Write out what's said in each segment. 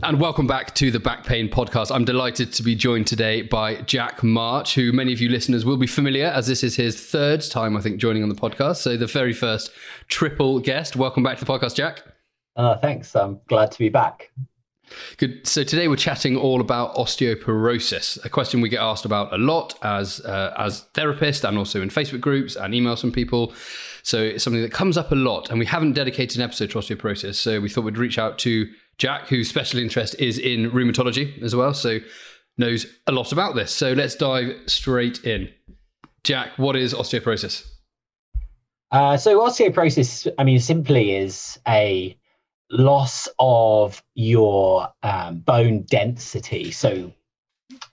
And welcome back to the Back Pain Podcast. I'm delighted to be joined today by Jack March, who many of you listeners will be familiar as this is his third time, I think, joining on the podcast. So, the very first triple guest. Welcome back to the podcast, Jack. Uh, thanks. I'm glad to be back. Good. So today we're chatting all about osteoporosis, a question we get asked about a lot as uh, as therapists and also in Facebook groups and emails from people. So it's something that comes up a lot, and we haven't dedicated an episode to osteoporosis. So we thought we'd reach out to Jack, whose special interest is in rheumatology as well, so knows a lot about this. So let's dive straight in. Jack, what is osteoporosis? Uh, so osteoporosis, I mean, simply is a loss of your um, bone density. So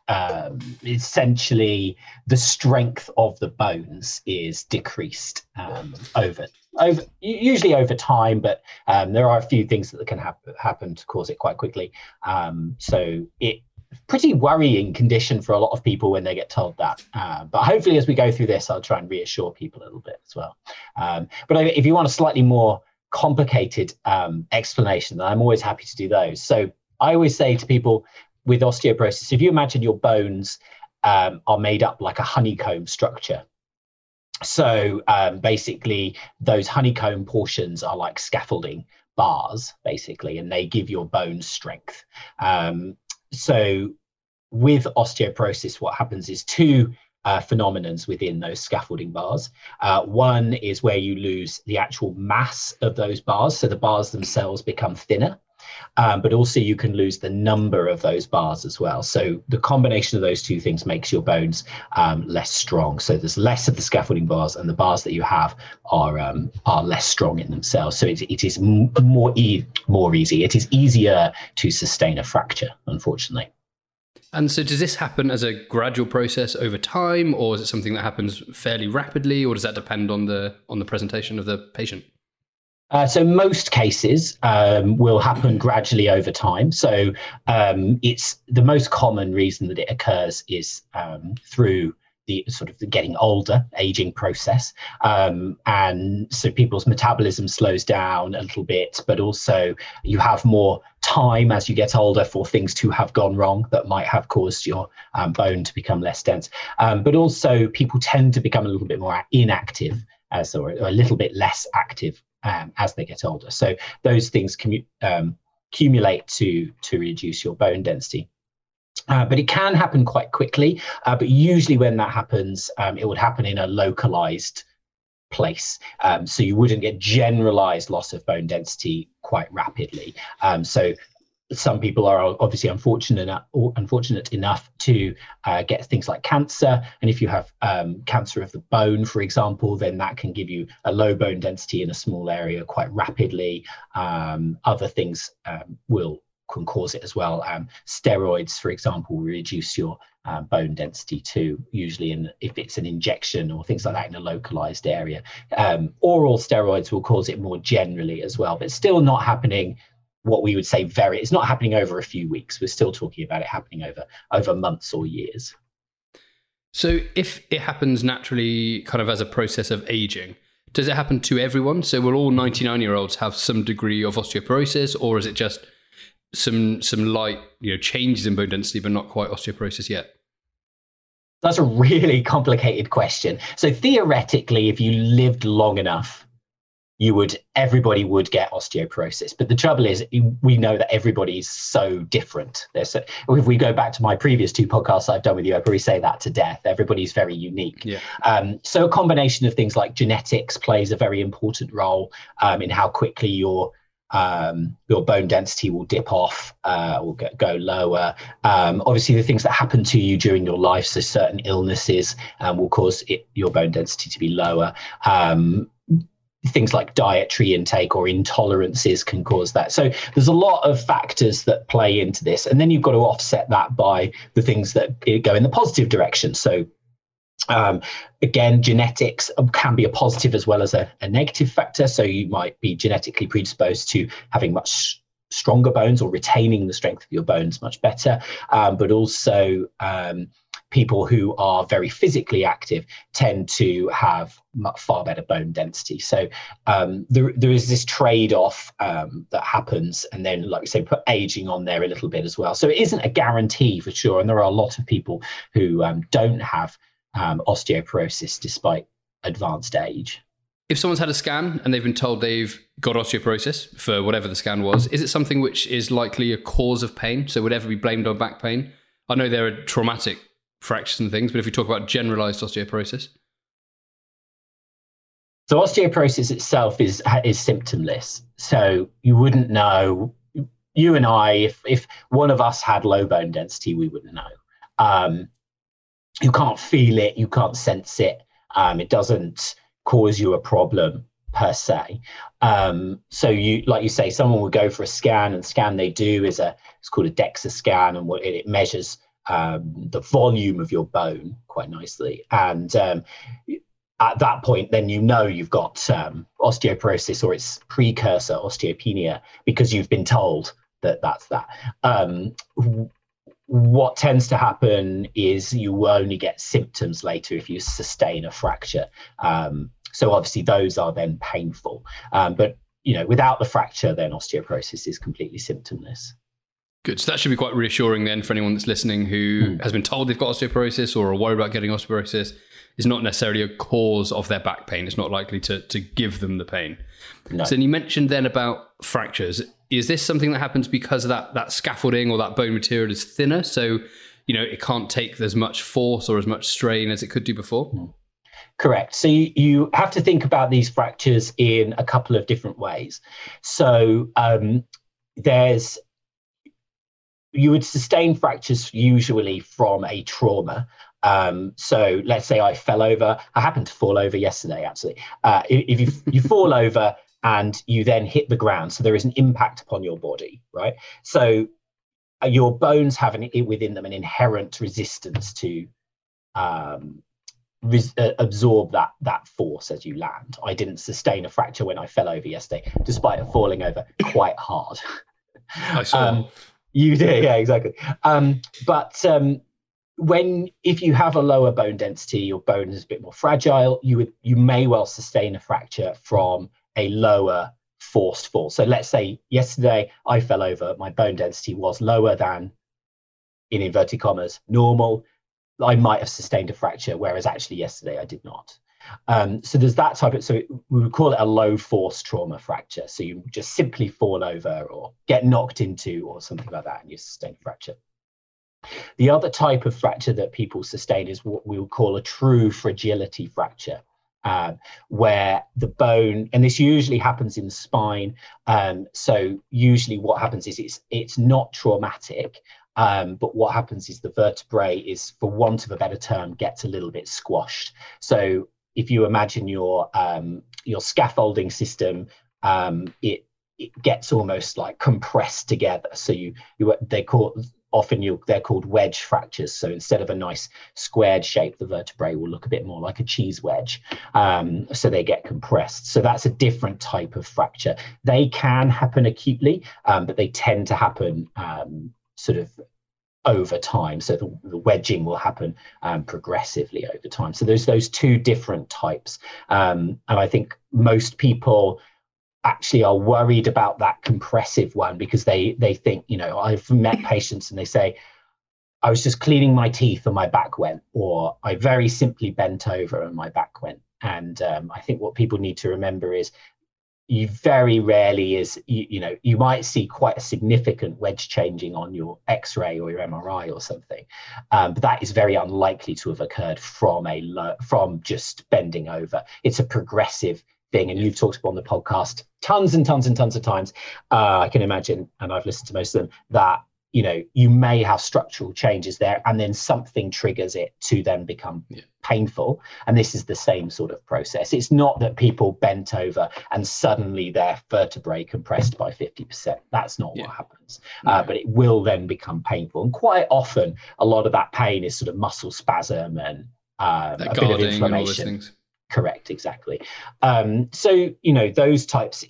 um, essentially, the strength of the bones is decreased um, over over usually over time, but um, there are a few things that can happen happen to cause it quite quickly. Um, so it pretty worrying condition for a lot of people when they get told that. Uh, but hopefully, as we go through this, I'll try and reassure people a little bit as well. Um, but if you want a slightly more complicated um, explanation, I'm always happy to do those. So I always say to people with osteoporosis, if you imagine your bones um, are made up like a honeycomb structure. So um, basically, those honeycomb portions are like scaffolding bars, basically, and they give your bones strength. Um, so with osteoporosis, what happens is two uh, phenomenons within those scaffolding bars. Uh, one is where you lose the actual mass of those bars, so the bars themselves become thinner. Um, but also you can lose the number of those bars as well. So the combination of those two things makes your bones um, less strong. So there's less of the scaffolding bars, and the bars that you have are um, are less strong in themselves. So it, it is more e- more easy. It is easier to sustain a fracture, unfortunately. And so, does this happen as a gradual process over time, or is it something that happens fairly rapidly, or does that depend on the on the presentation of the patient? Uh, so most cases um, will happen gradually over time. So um, it's the most common reason that it occurs is um, through the sort of the getting older aging process um, and so people's metabolism slows down a little bit but also you have more time as you get older for things to have gone wrong that might have caused your um, bone to become less dense um, but also people tend to become a little bit more inactive as or, or a little bit less active um, as they get older so those things commu- um, accumulate to to reduce your bone density uh, but it can happen quite quickly. Uh, but usually, when that happens, um, it would happen in a localized place. Um, so you wouldn't get generalized loss of bone density quite rapidly. Um, so some people are obviously unfortunate unfortunate enough to uh, get things like cancer and if you have um, cancer of the bone for example then that can give you a low bone density in a small area quite rapidly um, other things um, will can cause it as well. Um, steroids, for example, reduce your uh, bone density too, usually in, if it's an injection or things like that in a localized area. Um, oral steroids will cause it more generally as well, but still not happening what we would say very, it's not happening over a few weeks. We're still talking about it happening over, over months or years. So if it happens naturally, kind of as a process of aging, does it happen to everyone? So will all 99 year olds have some degree of osteoporosis or is it just some some light you know changes in bone density, but not quite osteoporosis yet? That's a really complicated question. So theoretically, if you lived long enough, you would everybody would get osteoporosis. But the trouble is, we know that everybody's so different. So, if we go back to my previous two podcasts I've done with you, I probably say that to death. Everybody's very unique. Yeah. Um, so a combination of things like genetics plays a very important role um, in how quickly your um, your bone density will dip off uh, or go, go lower. Um, obviously, the things that happen to you during your life, so certain illnesses um, will cause it, your bone density to be lower. Um, things like dietary intake or intolerances can cause that. So there's a lot of factors that play into this, and then you've got to offset that by the things that go in the positive direction. So um, again, genetics can be a positive as well as a, a, negative factor. So you might be genetically predisposed to having much stronger bones or retaining the strength of your bones much better, um, but also um, people who are very physically active tend to have far better bone density. So um, there, there is this trade-off um, that happens, and then, like I say, put aging on there a little bit as well. So it isn't a guarantee for sure, and there are a lot of people who um, don't have um, osteoporosis despite advanced age. If someone's had a scan and they've been told they've got osteoporosis for whatever the scan was, is it something which is likely a cause of pain? So would ever be blamed on back pain? I know there are traumatic fractures and things, but if we talk about generalized osteoporosis, so osteoporosis itself is is symptomless. So you wouldn't know. You and I, if if one of us had low bone density, we wouldn't know. Um, you can't feel it, you can't sense it. Um, it doesn't cause you a problem per se. Um, so you, like you say, someone will go for a scan, and scan they do is a it's called a DEXA scan, and what it measures um, the volume of your bone quite nicely. And um, at that point, then you know you've got um, osteoporosis or its precursor osteopenia because you've been told that that's that. Um, what tends to happen is you only get symptoms later if you sustain a fracture. Um, so obviously those are then painful. Um, but you know, without the fracture, then osteoporosis is completely symptomless. Good. So that should be quite reassuring then for anyone that's listening who mm. has been told they've got osteoporosis or are worried about getting osteoporosis. It's not necessarily a cause of their back pain. It's not likely to, to give them the pain. No. So you mentioned then about fractures. Is this something that happens because of that that scaffolding or that bone material is thinner? So, you know, it can't take as much force or as much strain as it could do before? Mm. Correct. So you, you have to think about these fractures in a couple of different ways. So um, there's you would sustain fractures usually from a trauma. Um, so let's say I fell over. I happened to fall over yesterday, actually. Uh, if, if you, you fall over and you then hit the ground, so there is an impact upon your body, right? So uh, your bones have an, within them an inherent resistance to um, res- uh, absorb that that force as you land. I didn't sustain a fracture when I fell over yesterday, despite falling over quite hard. I saw. Um, you did, yeah, exactly. Um, but um, when if you have a lower bone density, your bone is a bit more fragile. You would you may well sustain a fracture from a lower forced fall. So let's say yesterday I fell over, my bone density was lower than, in inverted commas, normal. I might have sustained a fracture, whereas actually yesterday I did not. Um, so there's that type of, so we would call it a low force trauma fracture. So you just simply fall over or get knocked into or something like that and you sustain a fracture. The other type of fracture that people sustain is what we would call a true fragility fracture. Um, where the bone, and this usually happens in the spine. Um, so usually, what happens is it's it's not traumatic, um, but what happens is the vertebrae is, for want of a better term, gets a little bit squashed. So if you imagine your um, your scaffolding system, um, it it gets almost like compressed together. So you you they call often you they're called wedge fractures. So instead of a nice squared shape, the vertebrae will look a bit more like a cheese wedge. Um, so they get compressed. So that's a different type of fracture. They can happen acutely, um, but they tend to happen um, sort of over time. So the, the wedging will happen um, progressively over time. So there's those two different types. Um, and I think most people actually are worried about that compressive one because they they think, you know, I've met patients and they say, I was just cleaning my teeth and my back went, or I very simply bent over and my back went. And um, I think what people need to remember is you very rarely is you, you, know you might see quite a significant wedge changing on your x-ray or your mri or something um, but that is very unlikely to have occurred from a from just bending over. It's a progressive thing and you've talked about on the podcast tons and tons and tons of times. Uh, i can imagine and i've listened to most of them that you know you may have structural changes there and then something triggers it to then become yeah. painful. And this is the same sort of process. It's not that people bent over and suddenly their vertebrae compressed by 50% that's not yeah. what happens. Uh, but it will then become painful. And quite often a lot of that pain is sort of muscle spasm and um, a bit of inflammation correct exactly. Um, so you know those types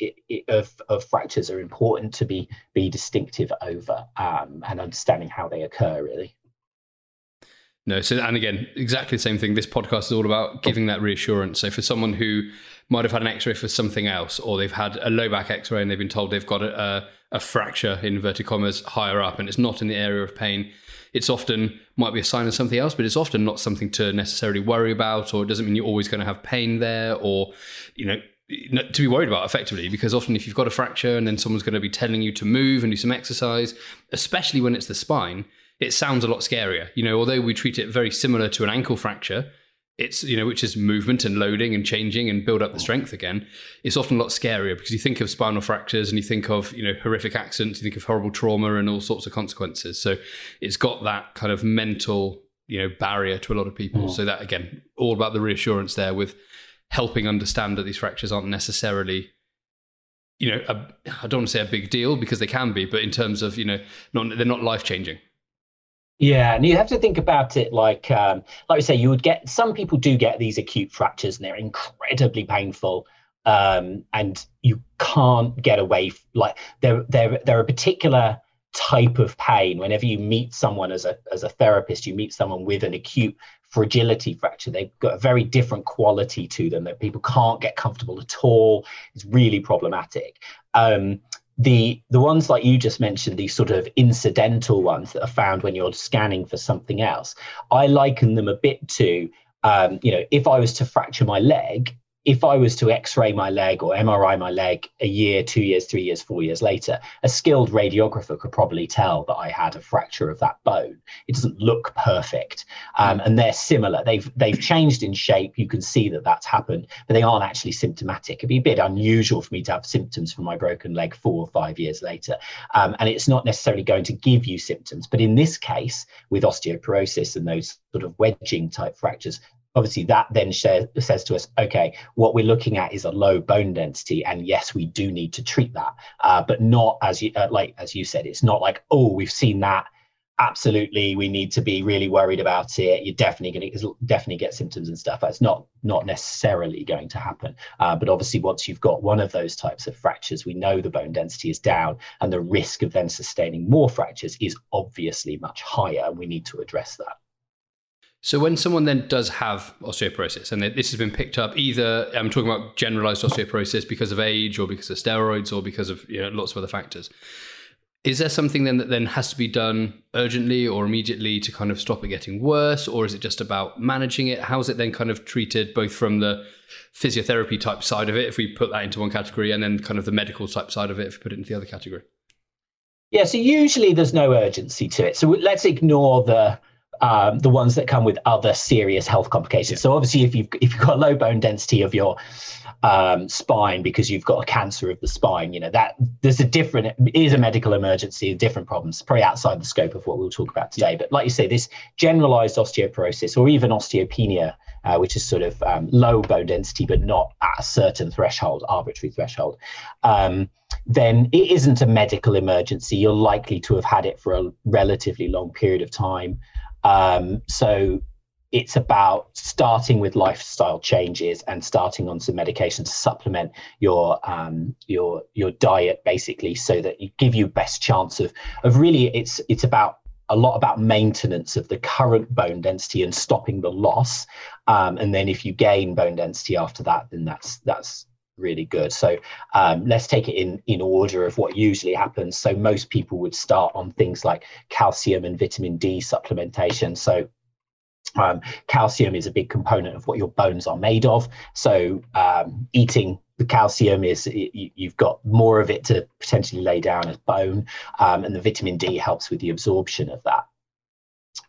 of, of fractures are important to be be distinctive over um, and understanding how they occur really. No so and again exactly the same thing this podcast is all about giving that reassurance. So for someone who might have had an x-ray for something else or they've had a low back x-ray and they've been told they've got a, a fracture in inverted commas higher up and it's not in the area of pain. It's often might be a sign of something else, but it's often not something to necessarily worry about, or it doesn't mean you're always going to have pain there, or you know to be worried about effectively because often if you've got a fracture and then someone's going to be telling you to move and do some exercise especially when it's the spine it sounds a lot scarier. You know although we treat it very similar to an ankle fracture it's you know which is movement and loading and changing and build up the strength again it's often a lot scarier because you think of spinal fractures and you think of you know horrific accidents you think of horrible trauma and all sorts of consequences. So it's got that kind of mental you know barrier to a lot of people. Mm. so that again all about the reassurance there with helping understand that these fractures aren't necessarily you know I don't want to say a big deal because they can be but in terms of you know not they're not life changing yeah, and you have to think about it like, um, like we say, you would get some people do get these acute fractures, and they're incredibly painful, um, and you can't get away. Like they're they're they're a particular type of pain. Whenever you meet someone as a as a therapist, you meet someone with an acute fragility fracture. They've got a very different quality to them that people can't get comfortable at all. It's really problematic. Um, the the ones like you just mentioned these sort of incidental ones that are found when you're scanning for something else i liken them a bit to um, you know if i was to fracture my leg if I was to X-ray my leg or MRI my leg a year, two years, three years, four years later, a skilled radiographer could probably tell that I had a fracture of that bone. It doesn't look perfect, um, and they're similar. They've they've changed in shape. You can see that that's happened, but they aren't actually symptomatic. It'd be a bit unusual for me to have symptoms from my broken leg four or five years later, um, and it's not necessarily going to give you symptoms. But in this case, with osteoporosis and those sort of wedging type fractures, obviously that then says to us okay what we're looking at is a low bone density and yes we do need to treat that. Uh, but not as you uh, like as you said it's not like oh we've seen that. Absolutely we need to be really worried about it. You're definitely going to definitely get symptoms and stuff. That's not not necessarily going to happen. Uh, but obviously once you've got one of those types of fractures we know the bone density is down and the risk of then sustaining more fractures is obviously much higher and we need to address that so when someone then does have osteoporosis, and this has been picked up either I'm talking about generalized osteoporosis because of age, or because of steroids, or because of you know, lots of other factors. Is there something then that then has to be done urgently or immediately to kind of stop it getting worse, or is it just about managing it? How is it then kind of treated, both from the physiotherapy type side of it, if we put that into one category, and then kind of the medical type side of it, if we put it into the other category? Yeah, so usually there's no urgency to it. So let's ignore the um, the ones that come with other serious health complications. So obviously, if you've if you've got low bone density of your um, spine because you've got a cancer of the spine, you know that there's a different is a medical emergency, different problems, probably outside the scope of what we'll talk about today. But like you say, this generalized osteoporosis or even osteopenia. Uh, which is sort of um, low bone density, but not at a certain threshold, arbitrary threshold, um, then it isn't a medical emergency. You're likely to have had it for a relatively long period of time. Um, so it's about starting with lifestyle changes and starting on some medication to supplement your um, your your diet basically so that you give you best chance of of really it's it's about a lot about maintenance of the current bone density and stopping the loss. Um, and then if you gain bone density after that then that's that's really good. So um, let's take it in in order of what usually happens. So most people would start on things like calcium and vitamin d supplementation. So um, calcium is a big component of what your bones are made of. So um, eating the calcium is you've got more of it to potentially lay down as bone um, and the vitamin d helps with the absorption of that.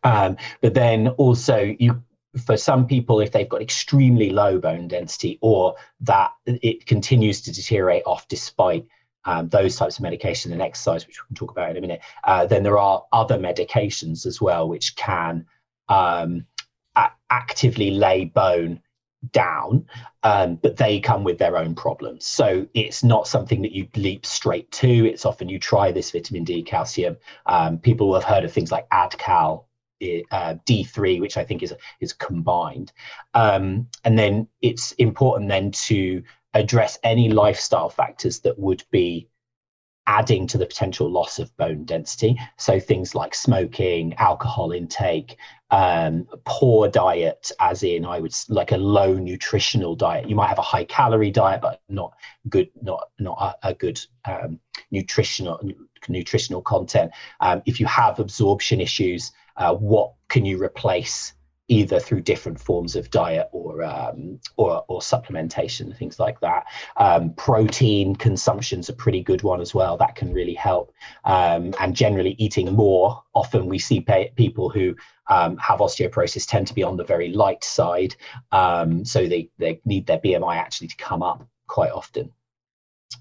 Um, but then also you for some people, if they've got extremely low bone density or that it continues to deteriorate off despite um, those types of medication and exercise, which we can talk about in a minute, uh, then there are other medications as well which can um, a- actively lay bone down, um, but they come with their own problems. So it's not something that you leap straight to. It's often you try this vitamin D, calcium. Um, people have heard of things like AdCal, uh, D3, which I think is is combined, um, and then it's important then to address any lifestyle factors that would be adding to the potential loss of bone density. So things like smoking, alcohol intake, um, poor diet, as in I would like a low nutritional diet. You might have a high calorie diet, but not good, not not a, a good um, nutritional nutritional content. Um, if you have absorption issues, uh, what can you replace either through different forms of diet or um, or, or supplementation, things like that. Um, protein consumption is a pretty good one as well. That can really help. Um, and generally, eating more. Often, we see pay- people who um, have osteoporosis tend to be on the very light side, um, so they they need their BMI actually to come up quite often.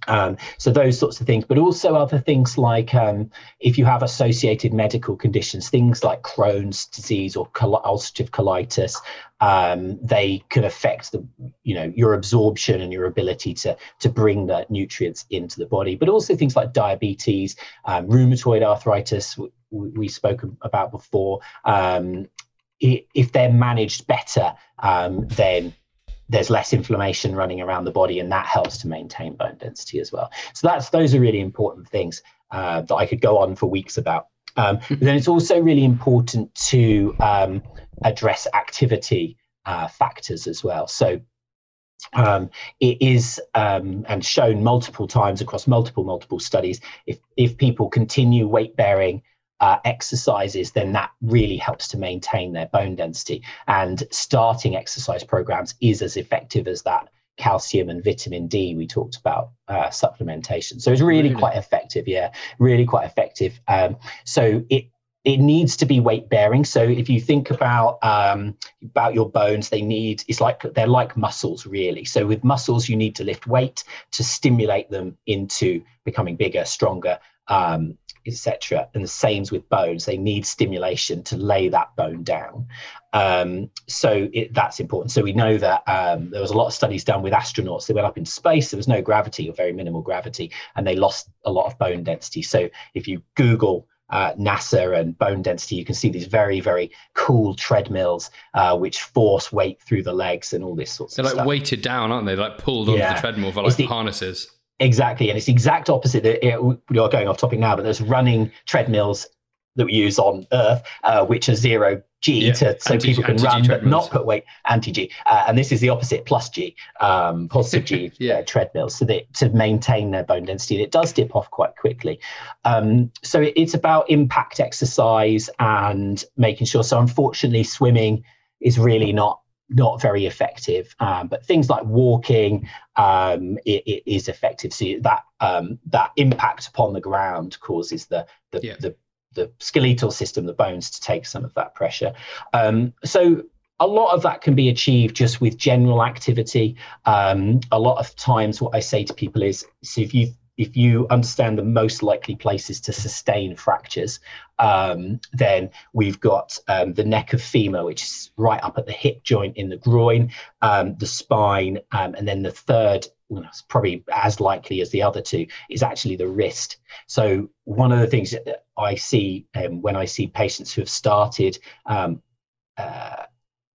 Um, so those sorts of things, but also other things like um, if you have associated medical conditions, things like Crohn's disease or col- ulcerative colitis, um, they can affect the, you know, your absorption and your ability to to bring the nutrients into the body. But also things like diabetes, um, rheumatoid arthritis, we, spoke about before. Um, if they're managed better, um, then there's less inflammation running around the body, and that helps to maintain bone density as well. So that's those are really important things uh, that I could go on for weeks about. Um, then it's also really important to um, address activity uh, factors as well. So um, it is um, and shown multiple times across multiple multiple studies. If if people continue weight bearing uh, exercises, then that really helps to maintain their bone density. And starting exercise programs is as effective as that calcium and vitamin D we talked about uh, supplementation. So it's really, really, quite effective. Yeah, really quite effective. Um, so it it needs to be weight bearing. So if you think about um, about your bones, they need it's like they're like muscles really. So with muscles, you need to lift weight to stimulate them into becoming bigger, stronger, um, etc. And the same with bones; they need stimulation to lay that bone down. Um, so it, that's important. So we know that um, there was a lot of studies done with astronauts. They went up into space. There was no gravity or very minimal gravity, and they lost a lot of bone density. So if you Google uh, NASA and bone density, you can see these very, very cool treadmills uh, which force weight through the legs and all this They're of like stuff. weighted down, aren't they? Like pulled onto yeah. the treadmill for like the, harnesses. Exactly, and it's the exact opposite. It, it, we are going off topic now, but there's running treadmills that we use on Earth, uh, which are zero G, yeah. to, so Anti- people can run but not put weight. Anti G, uh, and this is the opposite, plus G, um, positive G yeah. uh, treadmills, so that to maintain their bone density. And it does dip off quite quickly. Um, so it, it's about impact exercise and making sure. So unfortunately, swimming is really not not very effective. Um, but things like walking um, it, it is effective. So that um, that impact upon the ground causes the the, yeah. the the skeletal system, the bones, to take some of that pressure. Um, so a lot of that can be achieved just with general activity. Um, a lot of times, what I say to people is, so if you if you understand the most likely places to sustain fractures, um, then we've got um, the neck of femur, which is right up at the hip joint in the groin, um, the spine, um, and then the third, well, probably as likely as the other two, is actually the wrist. So one of the things that I see um, when I see patients who have started um, uh,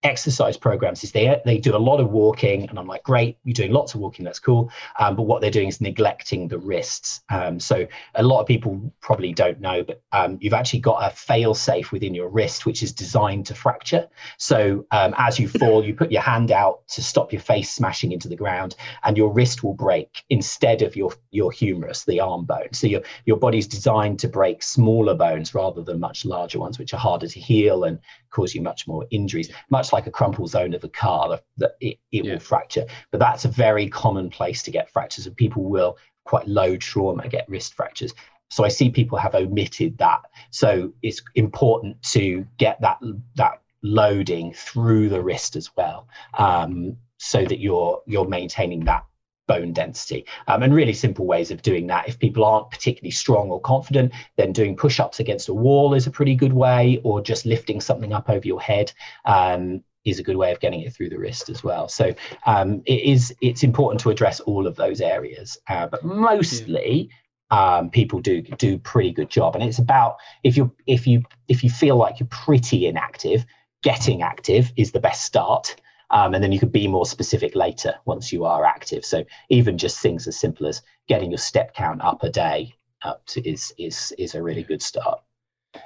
exercise programs is they they do a lot of walking and i'm like great you're doing lots of walking that's cool. Um, but what they're doing is neglecting the wrists. Um, so a lot of people probably don't know but um, you've actually got a fail safe within your wrist which is designed to fracture. So um, as you fall you put your hand out to stop your face smashing into the ground and your wrist will break instead of your your humerus the arm bone. So your your body's designed to break smaller bones rather than much larger ones which are harder to heal and cause you much more injuries. Much like a crumple zone of a car that it, it yeah. will fracture. But that's a very common place to get fractures and people will quite low trauma get wrist fractures. So i see people have omitted that. So it's important to get that that loading through the wrist as well um, so that you're you're maintaining that bone density. Um, and really simple ways of doing that. If people aren't particularly strong or confident, then doing push ups against a wall is a pretty good way, or just lifting something up over your head. Um, is a good way of getting it through the wrist as well. So um, it is it's important to address all of those areas, uh, but mostly um, people do do pretty good job. And it's about if you if you if you feel like you're pretty inactive, getting active is the best start. Um, and then you could be more specific later once you are active. So even just things as simple as getting your step count up a day up to, is is is a really good start.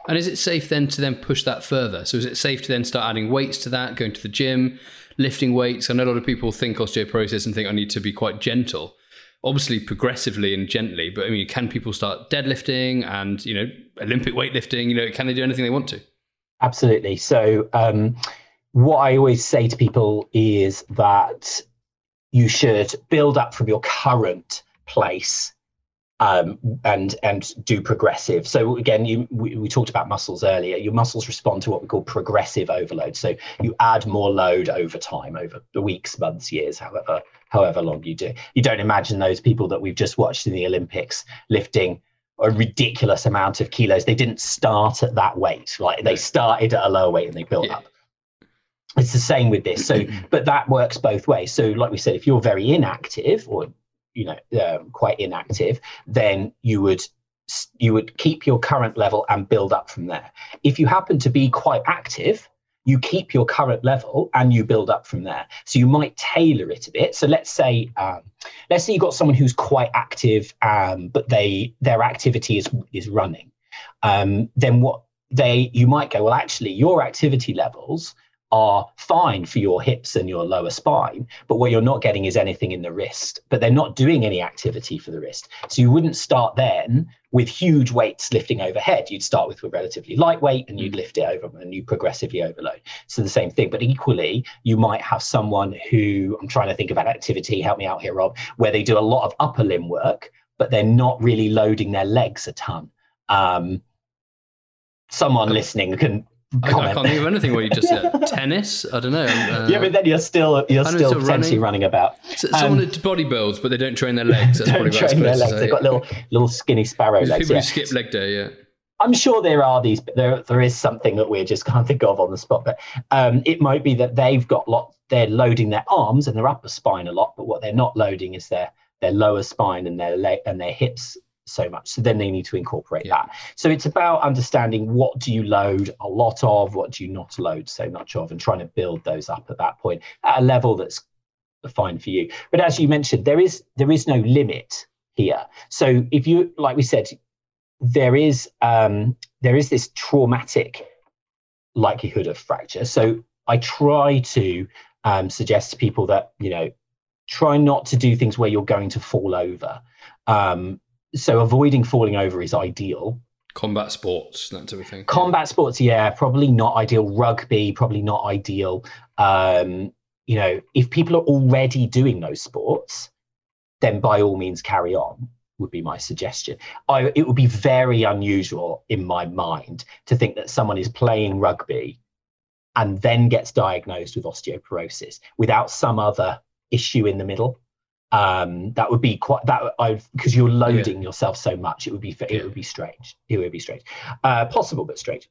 And is it safe then to then push that further? So is it safe to then start adding weights to that, going to the gym, lifting weights? I know a lot of people think osteoporosis and think I need to be quite gentle. Obviously, progressively and gently, but I mean, can people start deadlifting and you know Olympic weightlifting? You know, can they do anything they want to? Absolutely. So um, what I always say to people is that you should build up from your current place um, and and do progressive. So again, you, we, we, talked about muscles earlier. Your muscles respond to what we call progressive overload. So you add more load over time, over the weeks, months, years, however however long you do. You don't imagine those people that we've just watched in the Olympics lifting a ridiculous amount of kilos. They didn't start at that weight. Like they started at a lower weight and they built yeah. up it's the same with this. So but that works both ways. So like we said if you're very inactive or you know um, quite inactive then you would you would keep your current level and build up from there. If you happen to be quite active you keep your current level and you build up from there. So you might tailor it a bit. So let's say um, let's say you've got someone who's quite active um, but they their activity is is running. Um, then what they you might go well actually your activity levels are fine for your hips and your lower spine, but what you're not getting is anything in the wrist. But they're not doing any activity for the wrist. So you wouldn't start then with huge weights lifting overhead. You'd start with a relatively lightweight and you'd mm. lift it over and you progressively overload. So the same thing. But equally, you might have someone who I'm trying to think about activity, help me out here, Rob, where they do a lot of upper limb work, but they're not really loading their legs a ton. Um, someone listening can I, I, can't think of anything where you just said tennis. I don't know. Uh, yeah, but then you're still you're still potentially running. running about. So, someone um, that body builds, but they don't train their legs. That's don't train their legs. They've got little little skinny sparrow There's legs. People yeah. who skip leg day. Yeah. I'm sure there are these. There there is something that we just can't think of on the spot, but um, it might be that they've got lot. They're loading their arms and their upper spine a lot, but what they're not loading is their their lower spine and their leg and their hips so much. So then they need to incorporate yeah. that. So it's about understanding what do you load a lot of, what do you not load so much of, and trying to build those up at that point at a level that's fine for you. But as you mentioned, there is there is no limit here. So if you like we said, there is um, there is this traumatic likelihood of fracture. So I try to um, suggest to people that you know try not to do things where you're going to fall over. Um, so avoiding falling over is ideal. Combat sports, that type of thing. Combat sports, yeah, probably not ideal. Rugby, probably not ideal. Um, you know, if people are already doing those sports, then by all means carry on would be my suggestion. I, it would be very unusual in my mind to think that someone is playing rugby and then gets diagnosed with osteoporosis without some other issue in the middle um, that would be quite that I because you're loading yeah. yourself so much. It would be it yeah. would be strange. It would be strange, uh, possible but strange.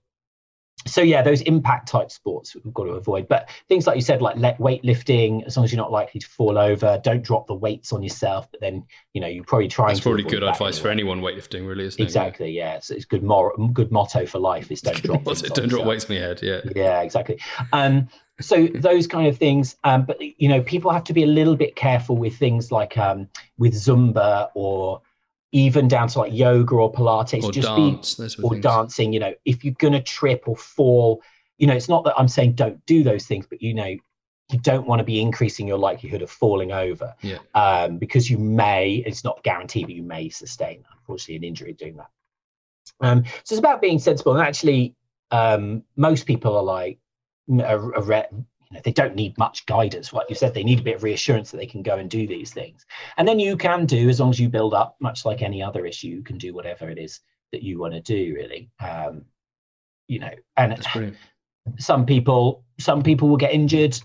So yeah, those impact type sports we've got to avoid. But things like you said, like let weightlifting, as long as you're not likely to fall over, don't drop the weights on yourself. But then you know you're probably trying. That's probably good advice for anyone weightlifting, really, isn't it? Exactly. Yeah. So it's good mor- good motto for life is don't drop. don't drop weights on your head. Yeah. Yeah. Exactly. Um, so those kind of things um, but you know people have to be a little bit careful with things like um, with zumba or even down to like yoga or pilates or just dance, be, or dancing you know. If you're going to trip or fall you know it's not that i'm saying don't do those things but you know you don't want to be increasing your likelihood of falling over yeah. um, because you may it's not guaranteed but you may sustain unfortunately an injury doing that. Um, so it's about being sensible and actually um, most people are like a, a re- you know, they don't need much guidance. What you said, they need a bit of reassurance that they can go and do these things. And then you can do, as long as you build up, much like any other issue, you can do whatever it is that you want to do, really. Um, you know, and some people, some people will get injured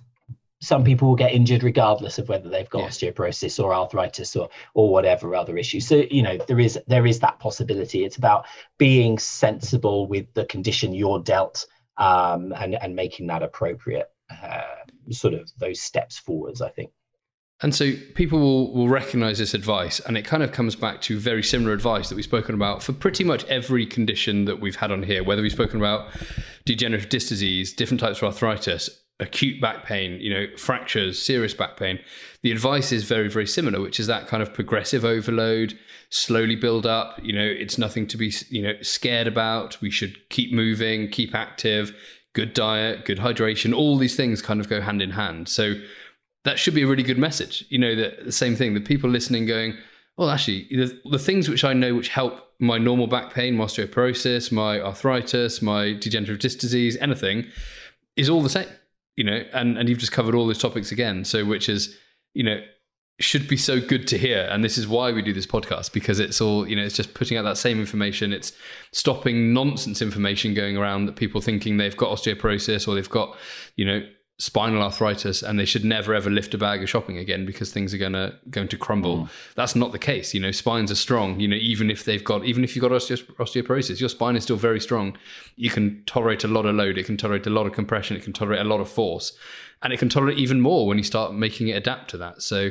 some people will get injured regardless of whether they've got Yeah. osteoporosis or arthritis or or whatever other issue. So you know there is there is that possibility. It's about being sensible with the condition you're dealt um, and and making that appropriate uh, sort of those steps forwards. I think. And so people will, will recognize this advice, and it kind of comes back to very similar advice that we've spoken about for pretty much every condition that we've had on here, whether we've spoken about degenerative disc disease, different types of arthritis, acute back pain, you know, fractures, serious back pain. The advice is very, very similar, which is that kind of progressive overload, slowly build up. You know, it's nothing to be, you know, scared about. We should keep moving, keep active, good diet, good hydration. All these things kind of go hand in hand. So, that should be a really good message. You know, that the same thing, the people listening going, well, actually, the, the things which I know which help my normal back pain, my osteoporosis, my arthritis, my degenerative disc disease, anything, is all the same. You know, and and you've just covered all those topics again. So, which is, you know, should be so good to hear. And this is why we do this podcast because it's all, you know, it's just putting out that same information. It's stopping nonsense information going around that people thinking they've got osteoporosis or they've got, you know, spinal arthritis and they should never ever lift a bag of shopping again because things are gonna going to crumble. Mm. That's not the case. You know, spines are strong. You know, even if they've got even if you've got osteo- osteoporosis, your spine is still very strong. You can tolerate a lot of load. It can tolerate a lot of compression. It can tolerate a lot of force, and it can tolerate even more when you start making it adapt to that. So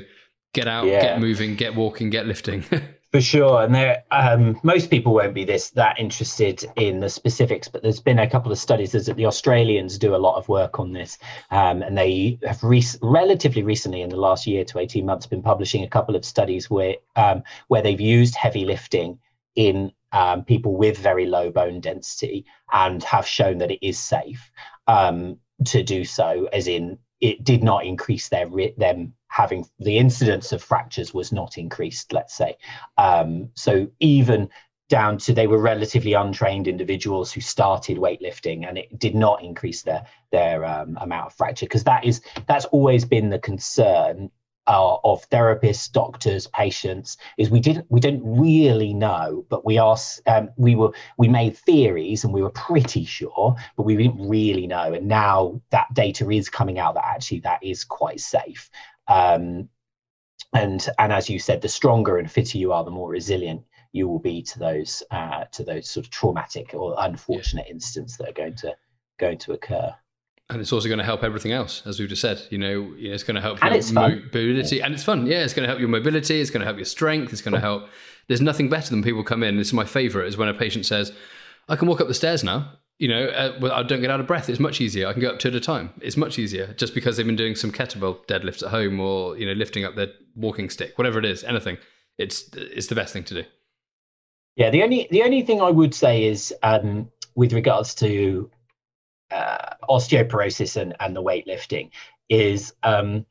get out, Yeah. get moving, get walking, get lifting. For sure, and there, um, most people won't be this that interested in the specifics, but there's been a couple of studies. There's that the Australians do a lot of work on this, um, and they have rec- relatively recently, in the last year to eighteen months, been publishing a couple of studies where um, where they've used heavy lifting in um, people with very low bone density and have shown that it is safe um, to do so, as in it did not increase their them having the incidence of fractures was not increased. Let's say. Um, so even down to they were relatively untrained individuals who started weightlifting, and it did not increase their their um, amount of fracture because that is that's always been the concern uh, of therapists, doctors, patients. Is we didn't we didn't really know, but we asked um, we were we made theories and we were pretty sure, but we didn't really know. And now that data is coming out that actually that is quite safe. Um, and and as you said, the stronger and fitter you are, the more resilient you will be to those uh, to those sort of traumatic or unfortunate incidents that are going to going to occur. And it's also going to help everything else, as we've just said. You know, it's going to help And your mobility, and it's fun. Yeah, it's going to help your mobility. It's going to help your strength. It's going to help. There's nothing better than people come in. This is my favorite. Is when a patient says, "I can walk up the stairs now." You know, uh, I don't get out of breath. It's much easier. I can go up two at a time. It's much easier just because they've been doing some kettlebell deadlifts at home, or you know, lifting up their walking stick, whatever it is, anything. It's it's the best thing to do. Yeah, the only the only thing I would say is um, with regards to uh, osteoporosis and, and the weightlifting is um,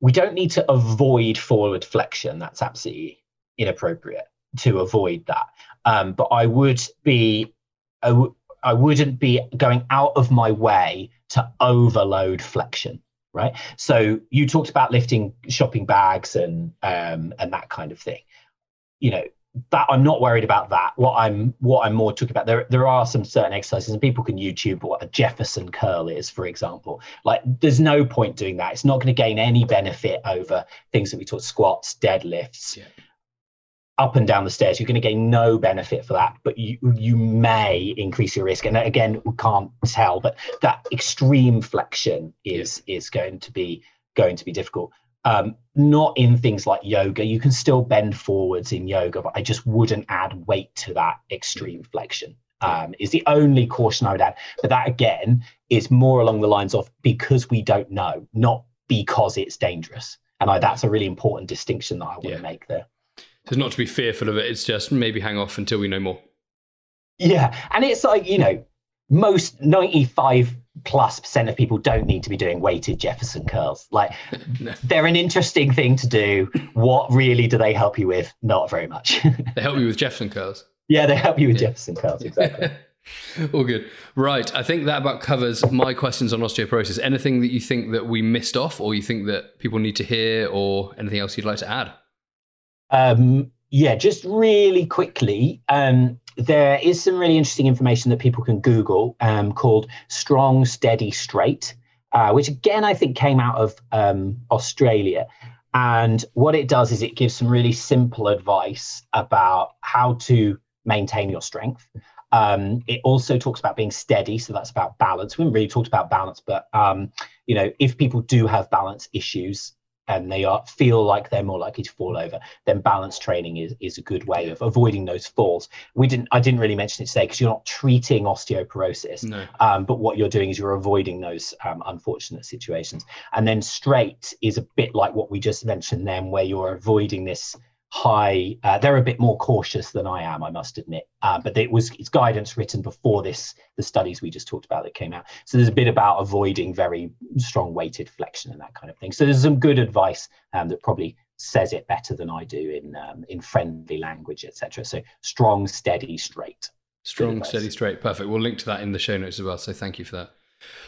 we don't need to avoid forward flexion. That's absolutely inappropriate to avoid that. Um, but I would be I, w- I wouldn't be going out of my way to overload flexion. Right. So you talked about lifting shopping bags and um, and that kind of thing. You know, that I'm not worried about that. What I'm what I'm more talking about there there are some certain exercises and people can YouTube what a Jefferson curl is, for example. Like there's no point doing that. It's not going to gain any benefit over things that we talk squats, deadlifts, Yeah. up and down the stairs. You're going to gain no benefit for that, but you you may increase your risk. And again, we can't tell, but that extreme flexion is is going to be going to be difficult um, not in things like yoga. You can still bend forwards in yoga, but I just wouldn't add weight to that extreme flexion. Um, is the only caution I would add. But that again is more along the lines of because we don't know, not because it's dangerous. And I, that's a really important distinction that I want Yeah. to make there. So not to be fearful of it. It's just maybe hang off until we know more. Yeah, and it's like you know, most ninety-five plus percent of people don't need to be doing weighted Jefferson curls. Like No. they're an interesting thing to do. What really do they help you with? Not very much. They help you with Jefferson curls. yeah, they help you with Yeah. Jefferson curls exactly. All good. Right. I think that about covers my questions on osteoporosis. Anything that you think that we missed off or you think that people need to hear or anything else you'd like to add? Um, yeah, just really quickly, um, there is some really interesting information that people can Google um, called Strong, Steady, Straight. uh, which again I think came out of um, Australia. And what it does is it gives some really simple advice about how to maintain your strength. Um, it also talks about being steady, so that's about balance. We haven't really talked about balance, but um, you know, if people do have balance issues, and they are feel like they're more likely to fall over, then balance training is, is a good way of avoiding those falls. We didn't I didn't really mention it today because you're not treating osteoporosis, no. um, but what you're doing is you're avoiding those um, unfortunate situations. And then straight is a bit like what we just mentioned then, where you're avoiding this high uh, they're a bit more cautious than i am i must admit. Uh, but it was it's guidance written before this the studies we just talked about that came out. So there's a bit about avoiding very strong weighted flexion and that kind of thing. So there's some good advice um, that probably says it better than i do in um, in friendly language etc so strong steady straight. Strong steady straight. Perfect. We'll link to that in the show notes as well so thank you for that.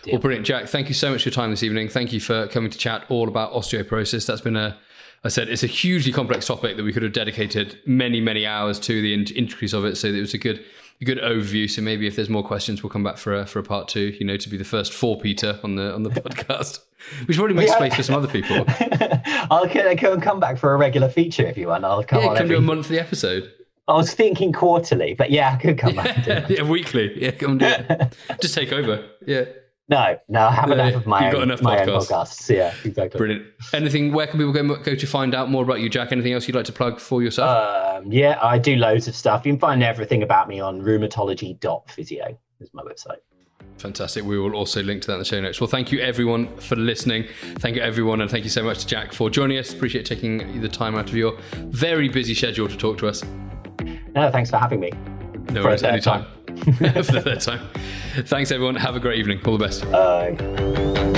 Deal. well brilliant. Jack thank you so much for your time this evening. Thank you for coming to chat all about osteoporosis. That's been a I said it's a hugely complex topic that we could have dedicated many, many hours to the intricacies of it. So it was a good, a good overview. So maybe if there's more questions, we'll come back for a, for a part two. You know, to be the first for Peter on the on the podcast. We should probably make yeah. space for some other people. I'll come back for a regular feature if you want. I'll come yeah, on. Come every... do a monthly episode. I was thinking quarterly, but yeah, I could come back. Yeah, yeah weekly. Yeah, come do it. Just take over. Yeah. No, no, I have no, enough of my, own, my podcasts. own podcasts. Yeah, exactly. Brilliant. Anything? Where can people go, go to find out more about you, Jack? Anything else you'd like to plug for yourself? Um, yeah, I do loads of stuff. You can find everything about me on rheumatology.physio. Is my website. Fantastic. We will also link to that in the show notes. Well, thank you everyone for listening. Thank you everyone, and thank you so much to Jack for joining us. Appreciate taking the time out of your very busy schedule to talk to us. No, thanks for having me. No worries. Anytime. for the third time. Thanks, everyone. Have a great evening. All the best. Bye.